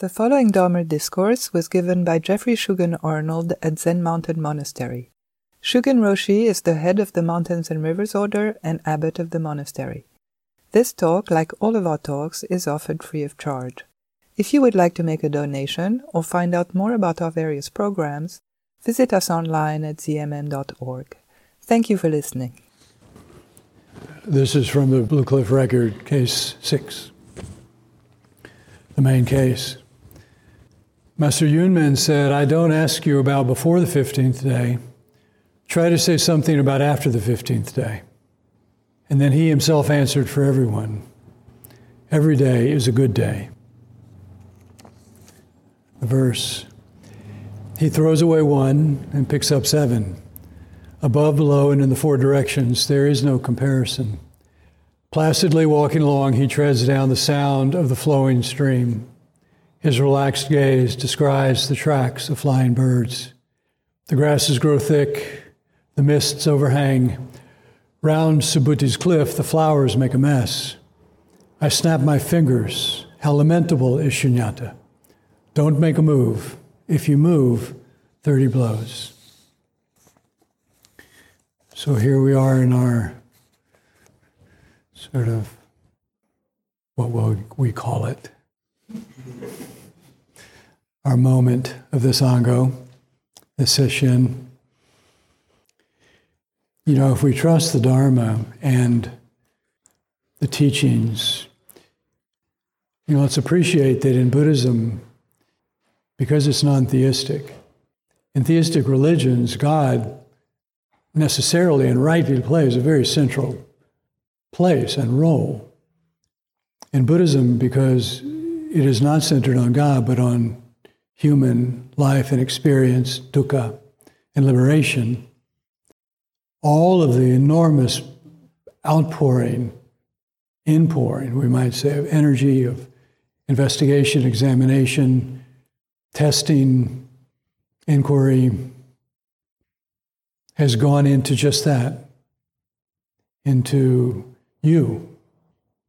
The following Dharma discourse was given by Geoffrey Shugen Arnold at Zen Mountain Monastery. Shugen Roshi is the head of the Mountains and Rivers Order and abbot of the monastery. This talk, like all of our talks, is offered free of charge. If you would like to make a donation or find out more about our various programs, visit us online at zmm.org. Thank you for listening. This is from the Blue Cliff Record, case six, the main case. Master Yunmen said, I don't ask you about before the 15th day. Try to say something about after the 15th day. And then he himself answered for everyone Every day is a good day. The verse He throws away one and picks up seven. Above, below, and in the four directions, there is no comparison. Placidly walking along, he treads down the sound of the flowing stream. His relaxed gaze describes the tracks of flying birds. The grasses grow thick, the mists overhang. Round Subhuti's cliff, the flowers make a mess. I snap my fingers. How lamentable is Shunyata. Don't make a move. If you move, 30 blows. So here we are in our sort of, what will we call it? Our moment of the Sangha, the session. You know, if we trust the Dharma and the teachings, you know, let's appreciate that in Buddhism, because it's non theistic, in theistic religions, God necessarily and rightly plays a very central place and role. In Buddhism, because it is not centered on God, but on human life and experience, dukkha, and liberation, all of the enormous outpouring, inpouring, we might say, of energy, of investigation, examination, testing, inquiry, has gone into just that, into you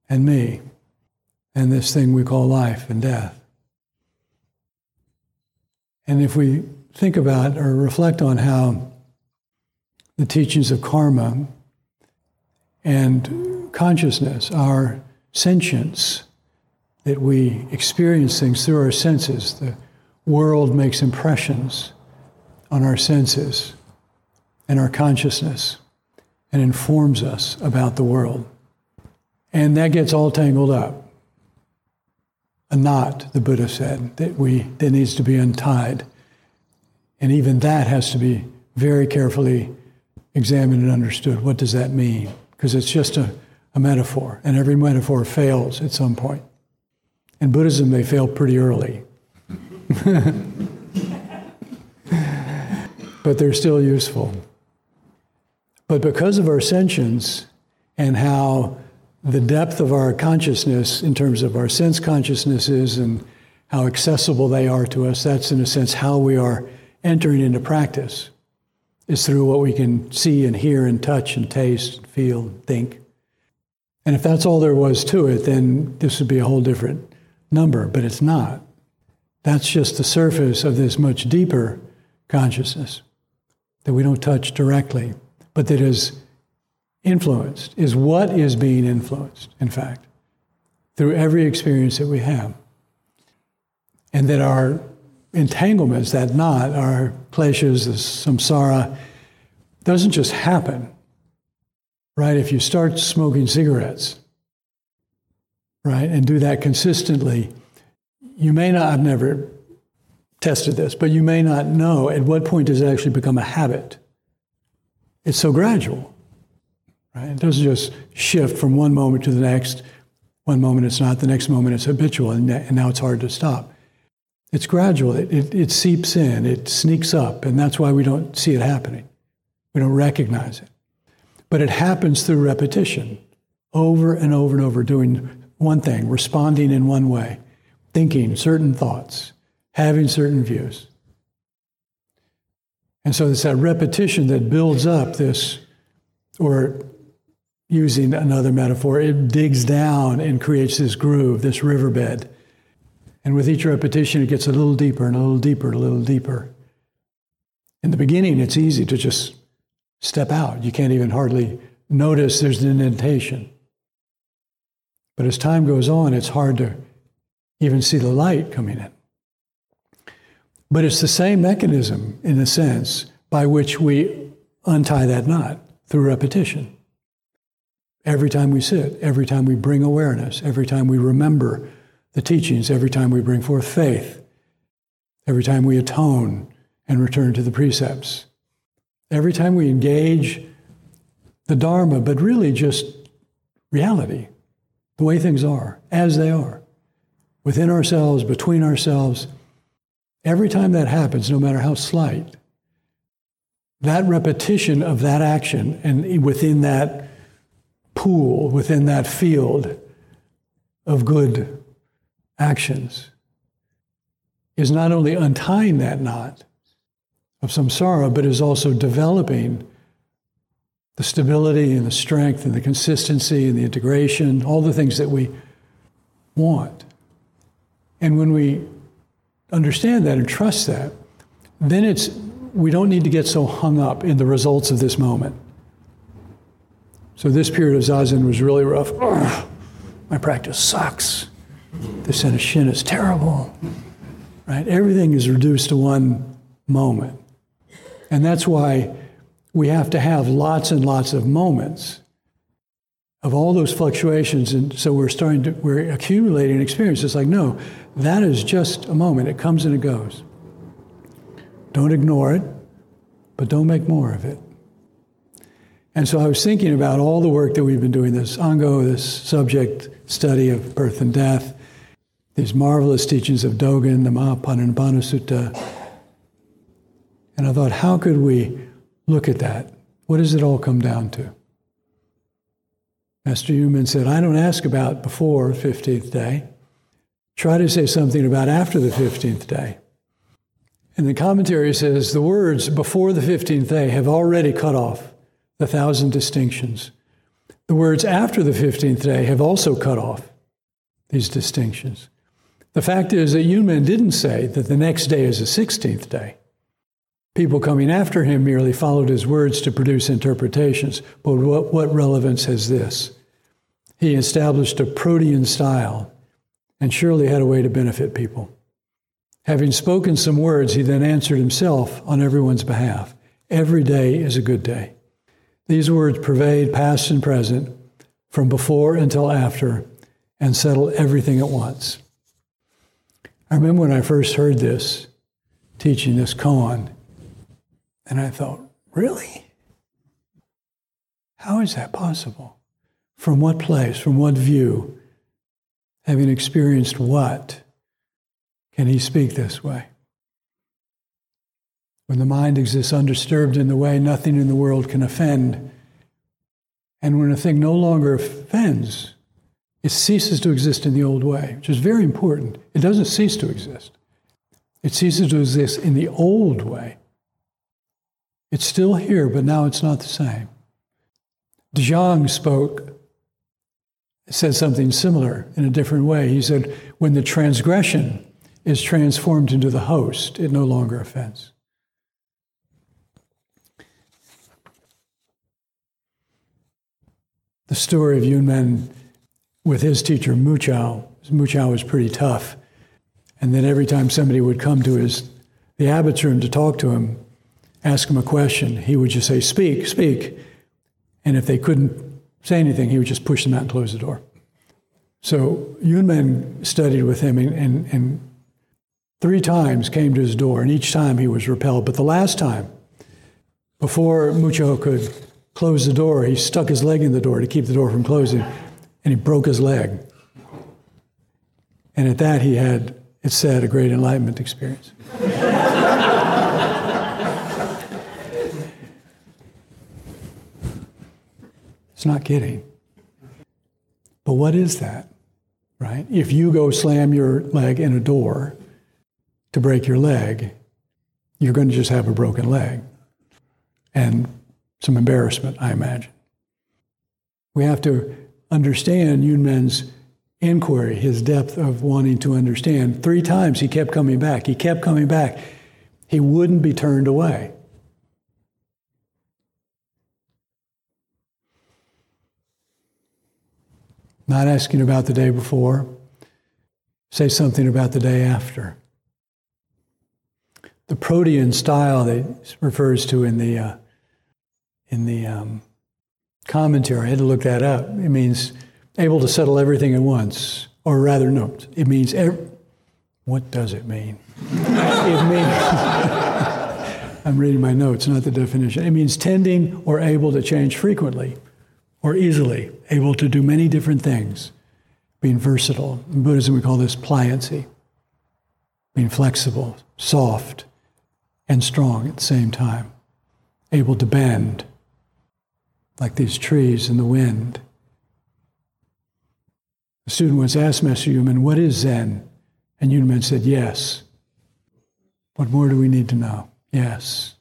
and me and this thing we call life and death. And if we think about or reflect on how the teachings of karma and consciousness, our sentience, that we experience things through our senses, the world makes impressions on our senses and our consciousness and informs us about the world. And that gets all tangled up a knot, the Buddha said, that we that needs to be untied. And even that has to be very carefully examined and understood. What does that mean? Because it's just a, a metaphor, and every metaphor fails at some point. In Buddhism, they fail pretty early. but they're still useful. But because of our sentience and how the depth of our consciousness in terms of our sense consciousnesses and how accessible they are to us, that's in a sense how we are entering into practice, is through what we can see and hear and touch and taste, and feel, and think. And if that's all there was to it, then this would be a whole different number, but it's not. That's just the surface of this much deeper consciousness that we don't touch directly, but that is influenced, is what is being influenced, in fact, through every experience that we have. And that our entanglements, that knot, our pleasures, the samsara, doesn't just happen, right? If you start smoking cigarettes, right, and do that consistently, you may not, I've never tested this, but you may not know at what point does it actually become a habit. It's so gradual. Right? It doesn't just shift from one moment to the next. One moment it's not, the next moment it's habitual, and, and now it's hard to stop. It's gradual, it, it, it seeps in, it sneaks up, and that's why we don't see it happening. We don't recognize it. But it happens through repetition, over and over and over, doing one thing, responding in one way, thinking certain thoughts, having certain views. And so it's that repetition that builds up this, or using another metaphor, it digs down and creates this groove, this riverbed. And with each repetition, it gets a little deeper and a little deeper and a little deeper. In the beginning, it's easy to just step out. You can't even hardly notice there's an indentation. But as time goes on, it's hard to even see the light coming in. But it's the same mechanism, in a sense, by which we untie that knot through repetition. Every time we sit, every time we bring awareness, every time we remember the teachings, every time we bring forth faith, every time we atone and return to the precepts, every time we engage the Dharma, but really just reality, the way things are, as they are, within ourselves, between ourselves. Every time that happens, no matter how slight, that repetition of that action and within that pool, within that field of good actions, is not only untying that knot of samsara, but is also developing the stability and the strength and the consistency and the integration, all the things that we want. And when we understand that and trust that, then it's we don't need to get so hung up in the results of this moment. So this period of zazen was really rough. Ugh, my practice sucks. The Sena Shin is terrible. Right? Everything is reduced to one moment. And that's why we have to have lots and lots of moments of all those fluctuations. And so we're starting to, we're accumulating experience. It's like, no, that is just a moment. It comes and it goes. Don't ignore it, but don't make more of it. And so I was thinking about all the work that we've been doing this Ango, this subject study of birth and death, these marvelous teachings of Dogen, the Mahaparinibbana Sutta. And I thought, how could we Look at that. What does it all come down to? Master Yunmen said, I don't ask about before 15th day. Try to say something about after the 15th day. And the commentary says the words before the 15th day have already cut off the thousand distinctions. The words after the 15th day have also cut off these distinctions. The fact is that Yunmen didn't say that the next day is the 16th day. People coming after him merely followed his words to produce interpretations. But what, what relevance has this? He established a protean style and surely had a way to benefit people. Having spoken some words, he then answered himself on everyone's behalf. Every day is a good day. These words pervade past and present, from before until after, and settle everything at once. I remember when I first heard this, teaching this koan, and I thought, really? How is that possible? From what place? From what view? Having experienced what? Can he speak this way? When the mind exists undisturbed in the way nothing in the world can offend, and when a thing no longer offends, it ceases to exist in the old way, which is very important. It doesn't cease to exist. It ceases to exist in the old way. It's still here, but now it's not the same. De spoke, said something similar in a different way. He said, when the transgression is transformed into the host, it no longer offends. The story of Yunmen with his teacher Muzhou, Muzhou was pretty tough. And then every time somebody would come to his the abbot's room to talk to him, ask him a question, he would just say, Speak, speak. And if they couldn't say anything, he would just push them out and close the door. So Yunmen studied with him and, and, and three times came to his door, and each time he was repelled. But the last time, before Muzhou could close the door, he stuck his leg in the door to keep the door from closing, and he broke his leg. And at that, he had, it said, a great enlightenment experience. It's not kidding. But what is that? Right? If you go slam your leg in a door to break your leg, you're going to just have a broken leg and some embarrassment, I imagine. We have to understand Yunmen's inquiry, his depth of wanting to understand. Three times he kept coming back. He kept coming back. He wouldn't be turned away. Not asking about the day before, say something about the day after. The protean style that refers to in the uh, in the um, commentary, I had to look that up. It means able to settle everything at once, or rather, no, it means, what does it mean? it means, I'm reading my notes, not the definition. It means tending or able to change frequently or easily, able to do many different things, being versatile. In Buddhism, we call this pliancy, being flexible, soft, and strong at the same time, able to bend, like these trees in the wind. A student once asked Master Yunmen, What is Zen? And Yunmen said, Yes. What more do we need to know? Yes.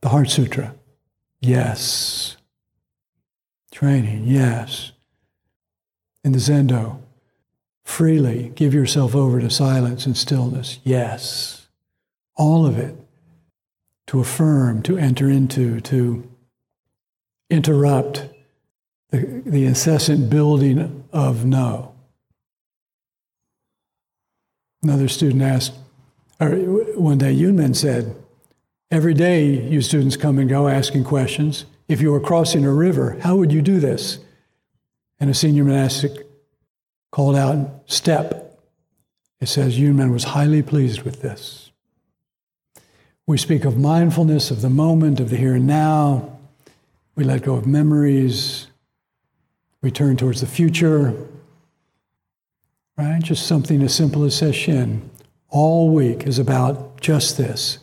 The Heart Sutra? Yes. Training? Yes. In the Zendo, freely give yourself over to silence and stillness? Yes. All of it to affirm, to enter into, to interrupt the, the incessant building of no. Another student asked, or one day Yunmen said, Every day you students come and go asking questions. If you were crossing a river, how would you do this? And a senior monastic called out, Step. It says Yunmen was highly pleased with this. We speak of mindfulness of the moment, of the here and now. We let go of memories. We turn towards the future. Right? Just something as simple as sesshin. All week is about just this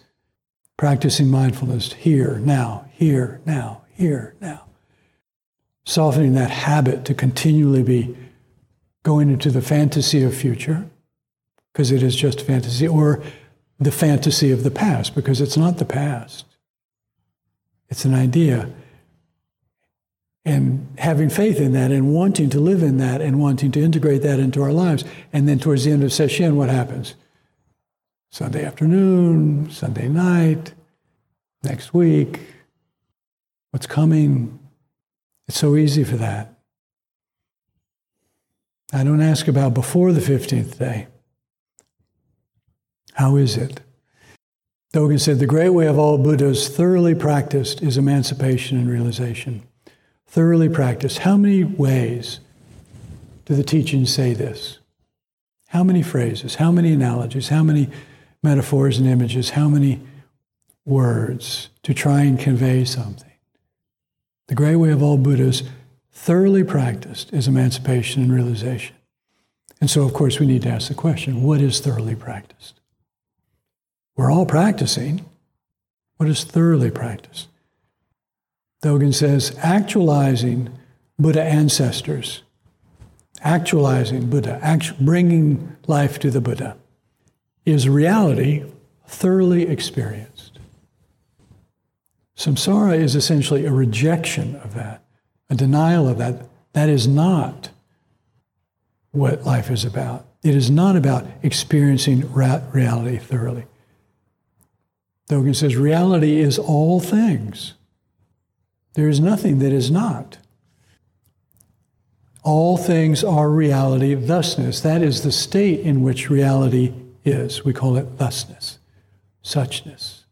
practicing mindfulness here, now, here, now, here, now. Softening that habit to continually be going into the fantasy of future, because it is just fantasy, or the fantasy of the past, because it's not the past. It's an idea and having faith in that and wanting to live in that and wanting to integrate that into our lives. And then towards the end of session, what happens? Sunday afternoon, Sunday night, next week, what's coming? It's so easy for that. I don't ask about before the 15th day. How is it? Dogen said, The great way of all Buddhas thoroughly practiced is emancipation and realization thoroughly practiced. How many ways do the teachings say this? How many phrases? How many analogies? How many metaphors and images? How many words to try and convey something? The great way of all Buddhas, thoroughly practiced, is emancipation and realization. And so, of course, we need to ask the question what is thoroughly practiced? We're all practicing. What is thoroughly practiced? Dogen says, actualizing Buddha ancestors, actualizing Buddha, actu- bringing life to the Buddha, is reality thoroughly experienced. Samsara is essentially a rejection of that, a denial of that. That is not what life is about. It is not about experiencing reality thoroughly. Dogen says reality is all things. There is nothing that is not. All things are reality, of thusness. That is the state in which reality is. We call it thusness, suchness.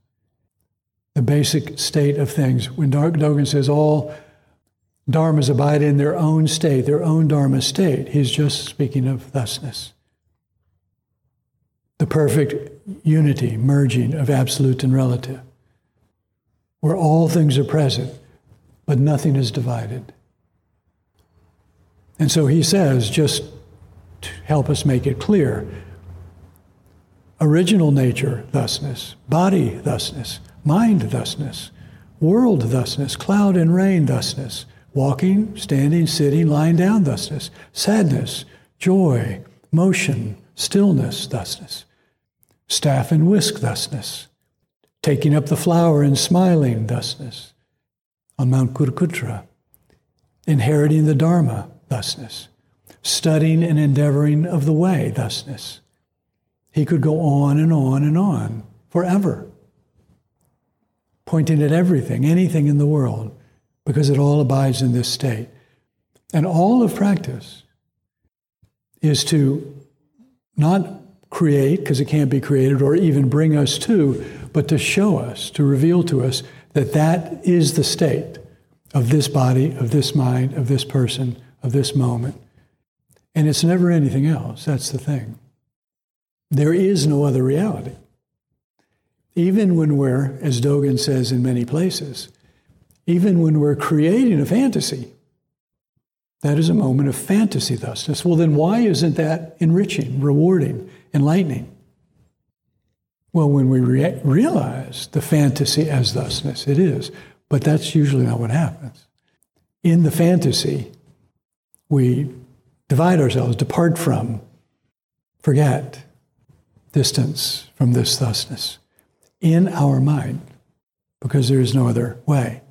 The basic state of things. When Dogen says all dharmas abide in their own state, their own dharma state, he's just speaking of thusness. The perfect unity, merging of absolute and relative, where all things are present but nothing is divided. And so he says, just to help us make it clear original nature, thusness, body, thusness, mind, thusness, world, thusness, cloud and rain, thusness, walking, standing, sitting, lying down, thusness, sadness, joy, motion, stillness, thusness, staff and whisk, thusness, taking up the flower and smiling, thusness, on Mount Kurkutra, inheriting the Dharma thusness, studying and endeavoring of the way, thusness. He could go on and on and on forever, pointing at everything, anything in the world, because it all abides in this state. And all of practice is to not create, because it can't be created, or even bring us to, but to show us, to reveal to us that that is the state of this body, of this mind, of this person, of this moment. And it's never anything else. That's the thing. There is no other reality. Even when we're, as Dogen says in many places, even when we're creating a fantasy, that is a moment of fantasy thusness. Well, then why isn't that enriching, rewarding, enlightening? Well, when we re- realize the fantasy as thusness, it is. But that's usually not what happens. In the fantasy, we divide ourselves, depart from, forget, distance from this thusness in our mind, because there is no other way.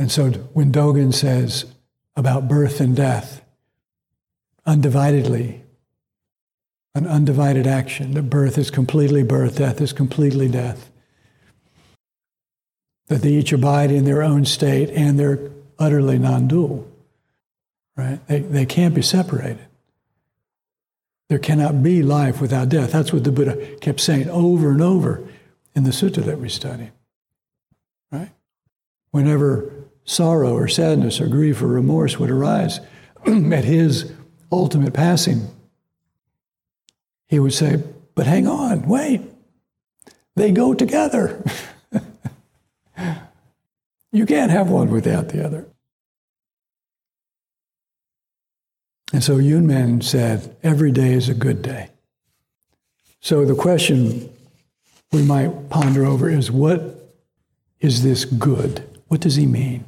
And so when Dogen says about birth and death, undividedly, an undivided action, that birth is completely birth, death is completely death, that they each abide in their own state and they're utterly non dual, right? They, they can't be separated. There cannot be life without death. That's what the Buddha kept saying over and over in the sutta that we study, right? Whenever sorrow or sadness or grief or remorse would arise at his ultimate passing, he would say, But hang on, wait, they go together. You can't have one without the other. And so Yunmen said, every day is a good day. So the question we might ponder over is what is this good? What does he mean?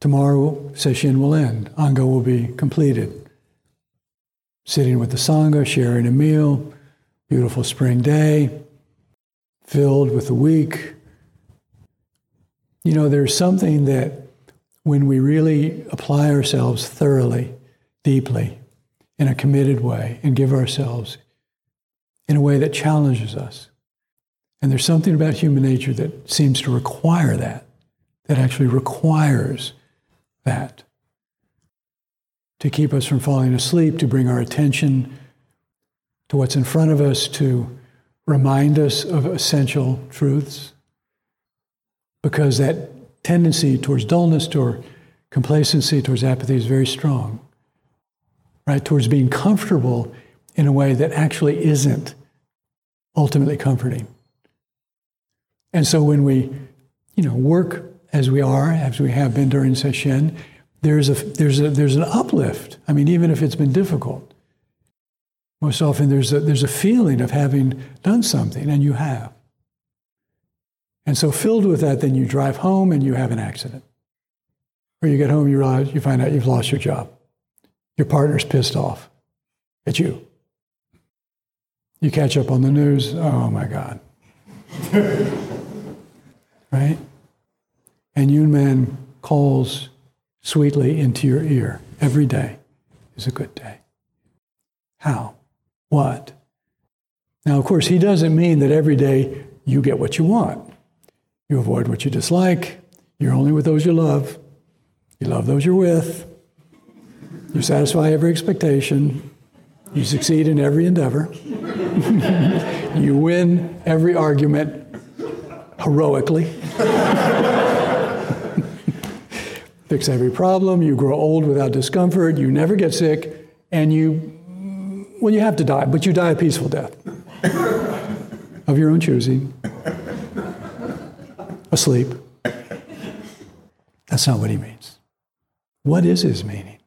Tomorrow, session will end. Ango will be completed. Sitting with the Sangha, sharing a meal, beautiful spring day, filled with the week, you know, there's something that when we really apply ourselves thoroughly, deeply, in a committed way, and give ourselves in a way that challenges us. And there's something about human nature that seems to require that, that actually requires that to keep us from falling asleep, to bring our attention to what's in front of us, to remind us of essential truths because that tendency towards dullness, toward complacency, towards apathy is very strong, right? Towards being comfortable in a way that actually isn't ultimately comforting. And so when we, you know, work as we are, as we have been during session, there's a there's a there's an uplift. I mean, even if it's been difficult, most often there's a there's a feeling of having done something, and you have. And so, filled with that, then you drive home and you have an accident. Or you get home, you realize, you find out you've lost your job. Your partner's pissed off at you. You catch up on the news, oh my God. right? And Yunmen calls sweetly into your ear every day is a good day. How? What? Now, of course, he doesn't mean that every day you get what you want. You avoid what you dislike. You're only with those you love. You love those you're with. You satisfy every expectation. You succeed in every endeavor. you win every argument heroically. Fix every problem. You grow old without discomfort. You never get sick. And you, well, you have to die, but you die a peaceful death of your own choosing asleep. That's not what he means. What is his meaning?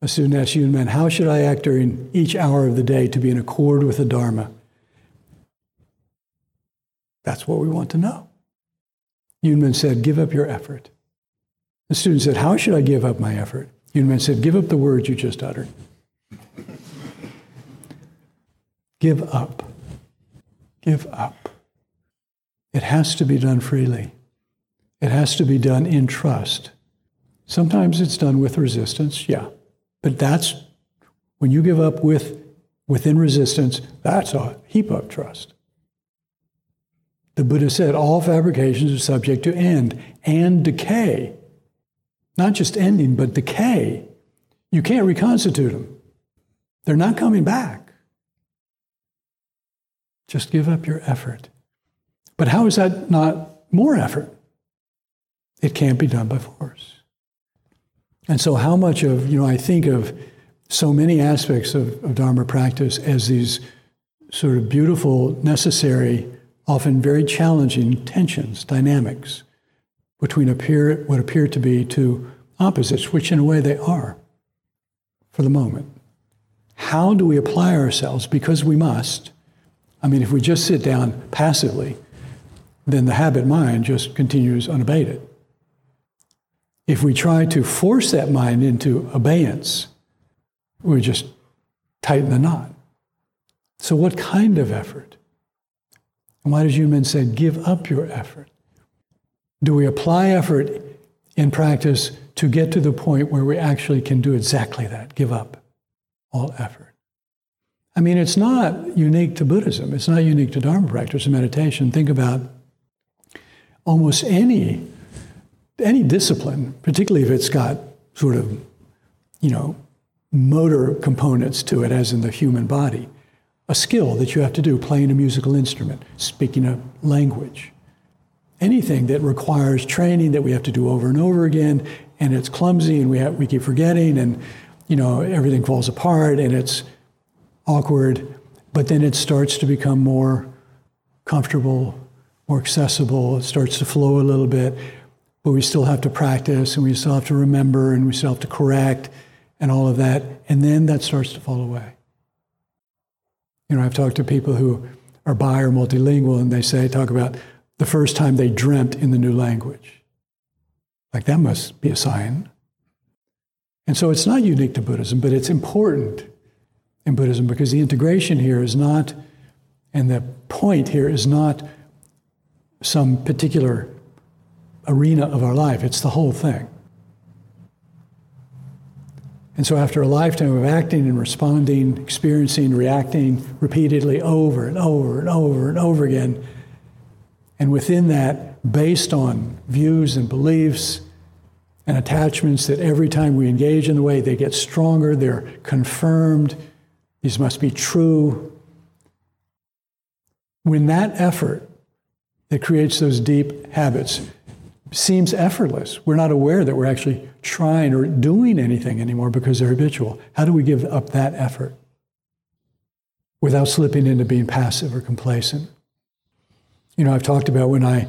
A student asked Yunmen, How should I act during each hour of the day to be in accord with the Dharma? That's what we want to know. Yunmen said, Give up your effort. The student said, How should I give up my effort? Yunmen said, Give up the words you just uttered. give up. Give up. It has to be done freely. It has to be done in trust, Sometimes it's done with resistance, yeah. But that's when you give up with within resistance, that's a heap of trust. The Buddha said all fabrications are subject to end and decay. Not just ending, but decay. You can't reconstitute them. They're not coming back. Just give up your effort. But how is that not more effort? It can't be done by force. And so, how much of, you know, I think of so many aspects of, of Dharma practice as these sort of beautiful, necessary, often very challenging tensions, dynamics between appear, what appear to be two opposites, which in a way they are for the moment. How do we apply ourselves? Because we must. I mean, if we just sit down passively, then the habit mind just continues unabated. If we try to force that mind into abeyance, we just tighten the knot. So, what kind of effort? And why does Yunmen say, give up your effort? Do we apply effort in practice to get to the point where we actually can do exactly that, give up all effort? I mean, it's not unique to Buddhism, it's not unique to Dharma practice and meditation. Think about almost any, any discipline, particularly if it's got sort of, you know, motor components to it, as in the human body. A skill that you have to do, playing a musical instrument, speaking a language. Anything that requires training that we have to do over and over again, and it's clumsy and we, have, we keep forgetting, and you know everything falls apart and it's awkward, but then it starts to become more comfortable, more accessible. It starts to flow a little bit, but we still have to practice and we still have to remember and we still have to correct and all of that. And then that starts to fall away. You know, I've talked to people who are bi or multilingual, and they say, talk about the first time they dreamt in the new language. Like, that must be a sign. And so it's not unique to Buddhism, but it's important in Buddhism because the integration here is not, and the point here is not some particular arena of our life, it's the whole thing. And so, after a lifetime of acting and responding, experiencing, reacting repeatedly over and over and over and over again, and within that, based on views and beliefs and attachments that every time we engage in the way, they get stronger, they're confirmed, these must be true. When that effort that creates those deep habits seems effortless. We're not aware that we're actually trying or doing anything anymore because they're habitual. How do we give up that effort without slipping into being passive or complacent? You know, I've talked about when I,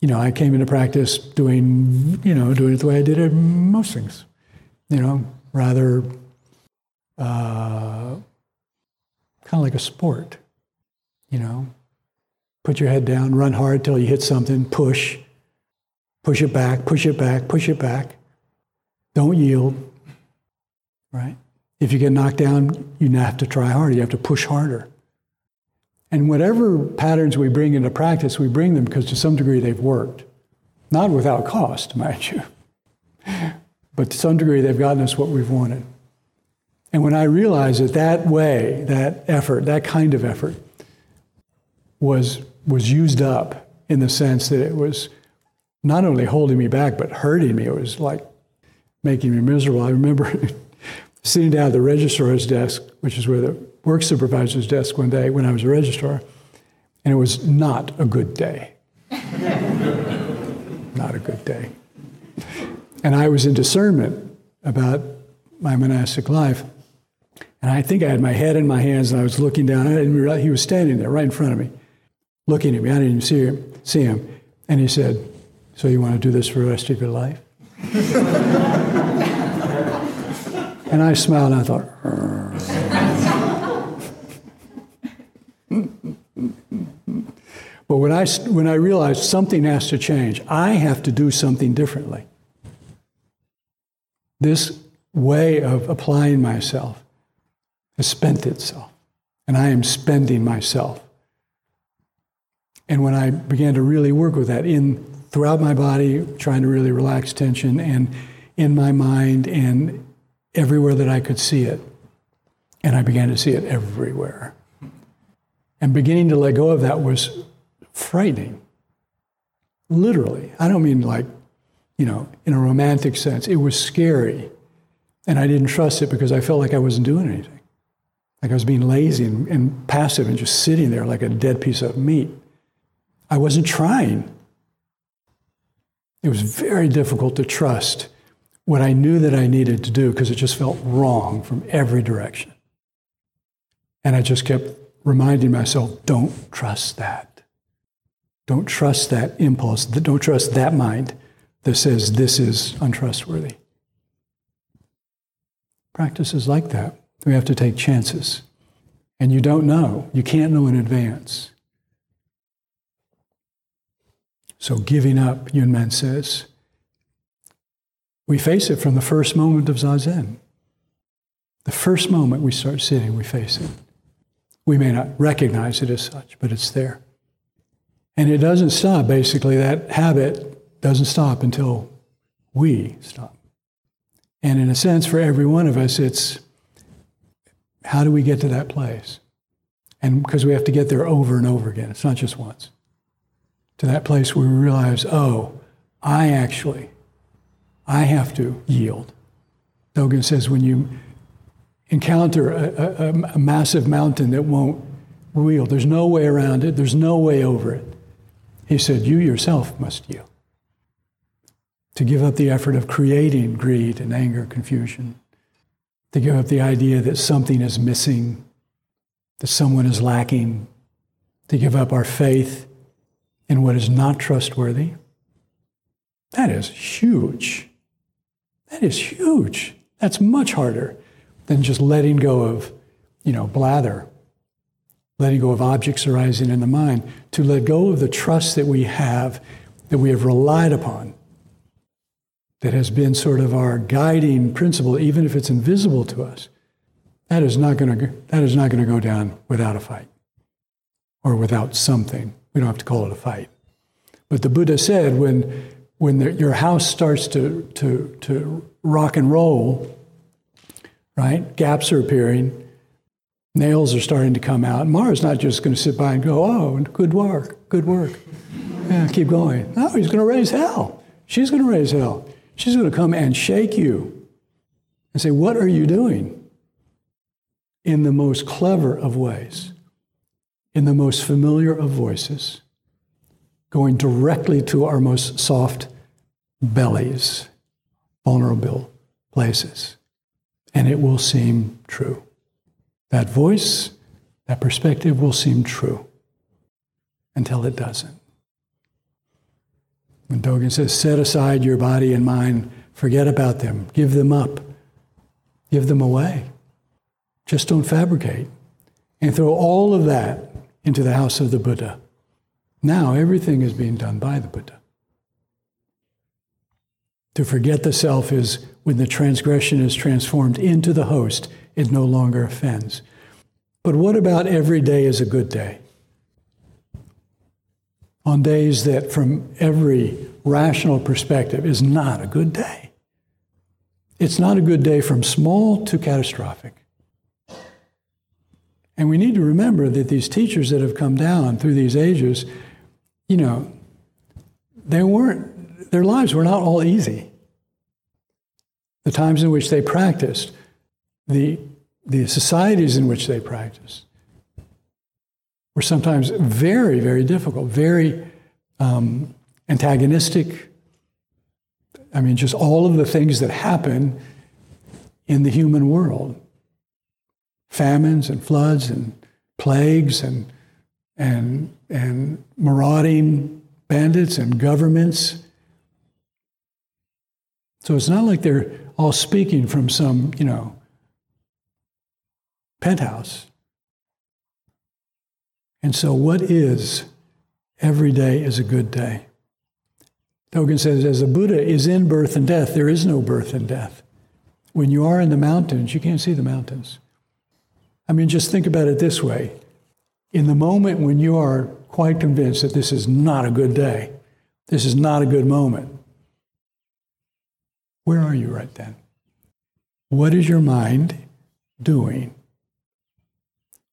you know, I came into practice doing, you know, doing it the way I did it most things. You know, rather uh, kind of like a sport. You know, put your head down, run hard till you hit something, push Push it back, push it back, push it back. Don't yield, right? If you get knocked down, you have to try harder. You have to push harder. And whatever patterns we bring into practice, we bring them because to some degree they've worked. Not without cost, mind you. But to some degree they've gotten us what we've wanted. And when I realized that that way, that effort, that kind of effort, was, was used up in the sense that it was not only holding me back, but hurting me. It was like making me miserable. I remember sitting down at the registrar's desk, which is where the work supervisor's desk one day when I was a registrar, and it was not a good day. not a good day. And I was in discernment about my monastic life. And I think I had my head in my hands and I was looking down. I didn't realize he was standing there right in front of me, looking at me. I didn't even see him. See him. And he said, so you want to do this for the rest of your life? and I smiled and I thought, but when I, when I realized something has to change, I have to do something differently. This way of applying myself has spent itself, and I am spending myself. And when I began to really work with that in throughout my body, trying to really relax tension, and in my mind and everywhere that I could see it. And I began to see it everywhere. And beginning to let go of that was frightening. Literally. I don't mean like, you know, in a romantic sense. It was scary. And I didn't trust it because I felt like I wasn't doing anything. Like I was being lazy and, and passive and just sitting there like a dead piece of meat. I wasn't trying. It was very difficult to trust what I knew that I needed to do because it just felt wrong from every direction. And I just kept reminding myself don't trust that. Don't trust that impulse. Don't trust that mind that says this is untrustworthy. Practices like that. We have to take chances. And you don't know. You can't know in advance. So giving up, Yunmen says, we face it from the first moment of Zazen. The first moment we start sitting, we face it. We may not recognize it as such, but it's there. And it doesn't stop, basically, that habit doesn't stop until we stop. And in a sense, for every one of us, it's how do we get to that place? And because we have to get there over and over again, it's not just once. To that place where we realize, oh, I actually, I have to yield. Dogen says when you encounter a, a, a massive mountain that won't yield, there's no way around it, there's no way over it. He said, you yourself must yield to give up the effort of creating greed and anger, confusion, to give up the idea that something is missing, that someone is lacking, to give up our faith in what is not trustworthy. That is huge. That is huge. That's much harder than just letting go of, you know, blather, letting go of objects arising in the mind, to let go of the trust that we have, that we have relied upon that has been sort of our guiding principle, even if it's invisible to us, that is not going to that is not going to go down without a fight or without something. We don't have to call it a fight. But the Buddha said when when the, your house starts to, to, to rock and roll, right? Gaps are appearing, nails are starting to come out. Mara's not just going to sit by and go, oh, good work, good work. Yeah, keep going. No, he's going to raise hell. She's going to raise hell. She's going to come and shake you and say, What are you doing? In the most clever of ways, in the most familiar of voices, going directly to our most soft bellies, vulnerable places. And it will seem true. That voice, that perspective will seem true until it doesn't. When Dogen says, set aside your body and mind, forget about them, give them up, give them away. Just don't fabricate. And throw all of that into the house of the Buddha. Now everything is being done by the Buddha. To forget the self is when the transgression is transformed into the host, it no longer offends. But what about every day is a good day? on days that, from every rational perspective, is not a good day. It's not a good day from small to catastrophic. And we need to remember that these teachers that have come down through these ages, you know, they weren't, their lives were not all easy. The times in which they practiced, the, the societies in which they practiced, were sometimes very, very difficult, very um, antagonistic. I mean, just all of the things that happen in the human world famines and floods and plagues and, and, and marauding bandits and governments. So it's not like they're all speaking from some, you know, penthouse. And so, what is every day is a good day? Dogen says, as a Buddha is in birth and death, there is no birth and death. When you are in the mountains, you can't see the mountains. I mean, just think about it this way. In the moment when you are quite convinced that this is not a good day, this is not a good moment, Where are you right then? What is your mind doing?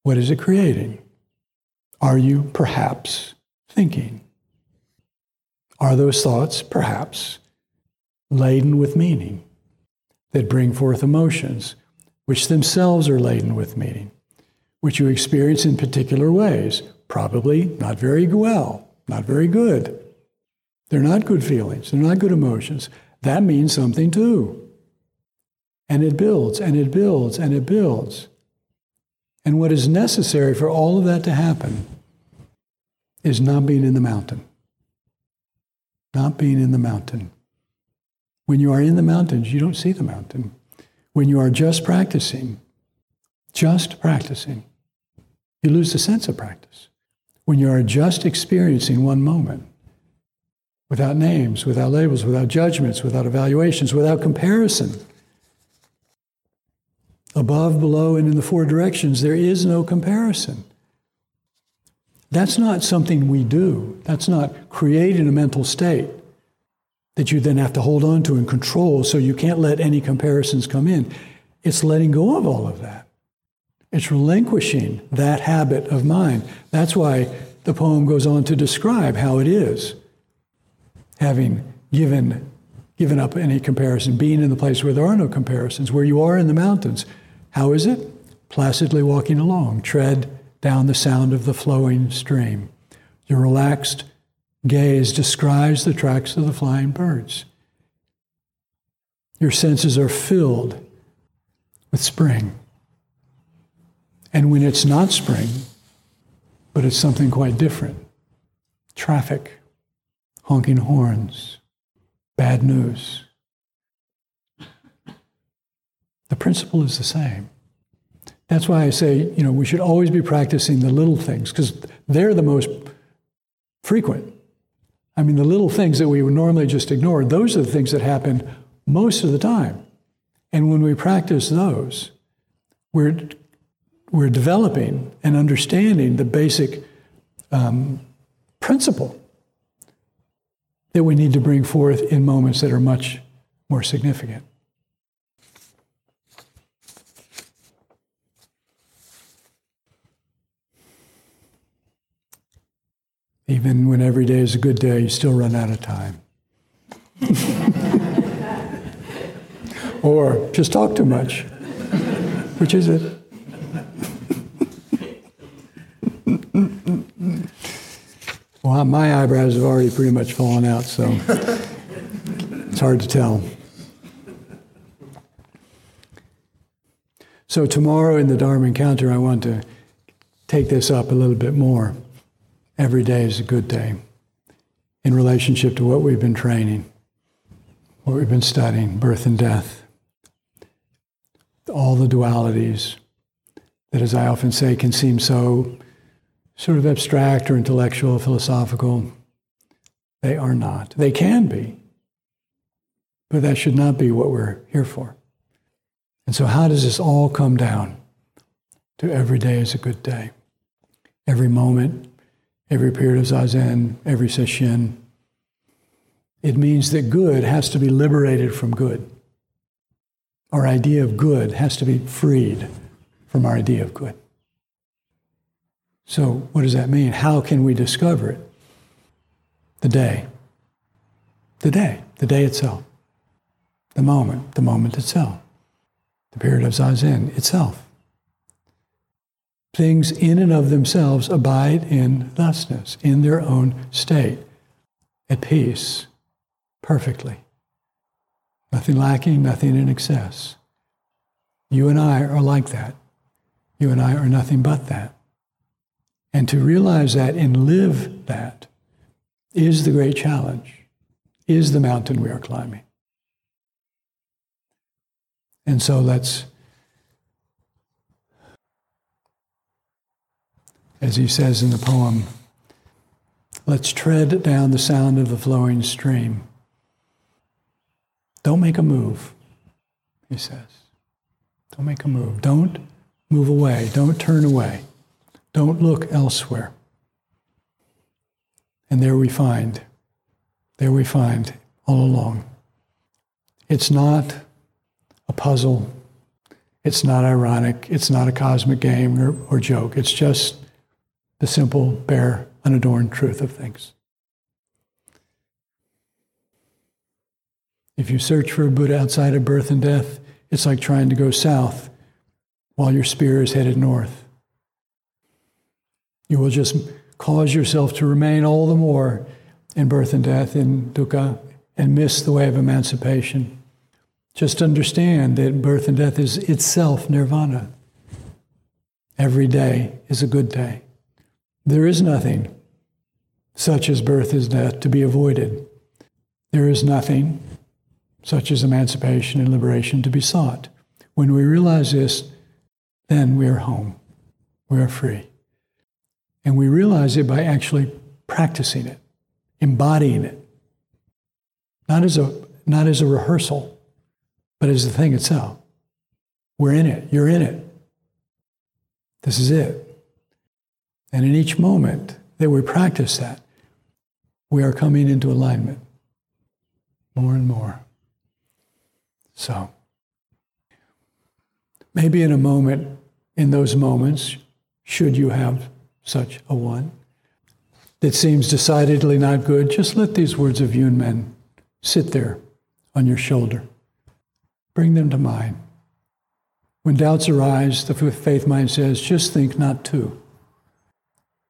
What is it creating? Are you perhaps thinking? Are those thoughts perhaps laden with meaning that bring forth emotions, which themselves are laden with meaning, which you experience in particular ways? Probably not very well, not very good. They're not good feelings, they're not good emotions. That means something too. And it builds and it builds and it builds. And what is necessary for all of that to happen is not being in the mountain. Not being in the mountain. When you are in the mountains, you don't see the mountain. When you are just practicing, just practicing, you lose the sense of practice. When you are just experiencing one moment, without names, without labels, without judgments, without evaluations, without comparison, above, below, and in the four directions, there is no comparison. That's not something we do. That's not creating a mental state that you then have to hold on to and control so you can't let any comparisons come in. It's letting go of all of that. It's relinquishing that habit of mind. That's why the poem goes on to describe how it is, having given, given up any comparison, being in the place where there are no comparisons, where you are in the mountains. How is it? Placidly walking along, tread down the sound of the flowing stream. Your relaxed gaze describes the tracks of the flying birds. Your senses are filled with spring. And when it's not spring, but it's something quite different traffic, honking horns, bad news. The principle is the same. That's why I say, you know, we should always be practicing the little things because they're the most frequent. I mean, the little things that we would normally just ignore, those are the things that happen most of the time. And when we practice those, we're, we're developing and understanding the basic um, principle that we need to bring forth in moments that are much more significant. Even when every day is a good day, you still run out of time. or just talk too much. Which is it? well, my eyebrows have already pretty much fallen out, so it's hard to tell. So, tomorrow in the Dharma encounter, I want to take this up a little bit more every day is a good day in relationship to what we've been training, what we've been studying, birth and death, all the dualities that, as I often say, can seem so sort of abstract or intellectual, or philosophical. They are not. They can be, but that should not be what we're here for. And so, how does this all come down to every day is a good day? Every moment every period of zazen, every sesshin. It means that good has to be liberated from good. Our idea of good has to be freed from our idea of good. So, what does that mean? How can we discover it? The day. The day. The day itself. The moment. The moment itself. The period of zazen itself things in and of themselves abide in thusness, in their own state, at peace, perfectly. Nothing lacking, nothing in excess. You and I are like that. You and I are nothing but that. And to realize that and live that is the great challenge, is the mountain we are climbing. And so let's as he says in the poem, let's tread down the sound of the flowing stream. Don't make a move, he says. Don't make a move. Don't move away. Don't turn away. Don't look elsewhere. And there we find, there we find all along, It's not a puzzle. It's not ironic. It's not a cosmic game or, or joke. It's just the simple, bare, unadorned truth of things. If you search for a Buddha outside of birth and death, it's like trying to go south while your spear is headed north. You will just cause yourself to remain all the more in birth and death, in dukkha, and miss the way of emancipation. Just understand that birth and death is itself nirvana. Every day is a good day. There is nothing such as birth as death to be avoided. There is nothing such as emancipation and liberation, to be sought. When we realize this, then we are home. We are free. And we realize it by actually practicing it, embodying it. Not as a, not as a rehearsal, but as the thing itself. We're in it. You're in it. This is it. And in each moment that we practice that, we are coming into alignment more and more. So, maybe in a moment, in those moments, should you have such a one that seems decidedly not good, just let these words of Yunmen sit there on your shoulder. Bring them to mind. When doubts arise, the faith mind says, just think not to.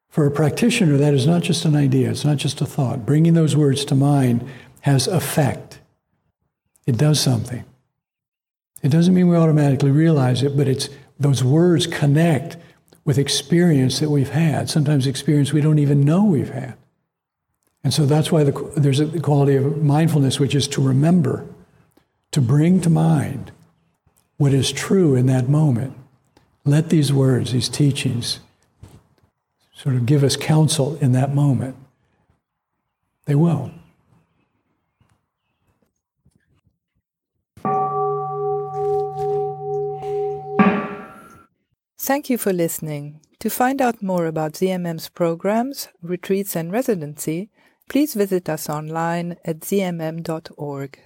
For a practitioner, that is not just an idea, it's not just a thought. Bringing those words to mind has effect, it does something. It doesn't mean we automatically realize it, but it's those words connect with experience that we've had, sometimes experience we don't even know we've had. And so that's why the, there's a quality of mindfulness, which is to remember, to bring to mind what is true in that moment. Let these words, these teachings, sort of give us counsel in that moment. They will. Thank you for listening. To find out more about ZMM's programs, retreats, and residency, please visit us online at zmm.org.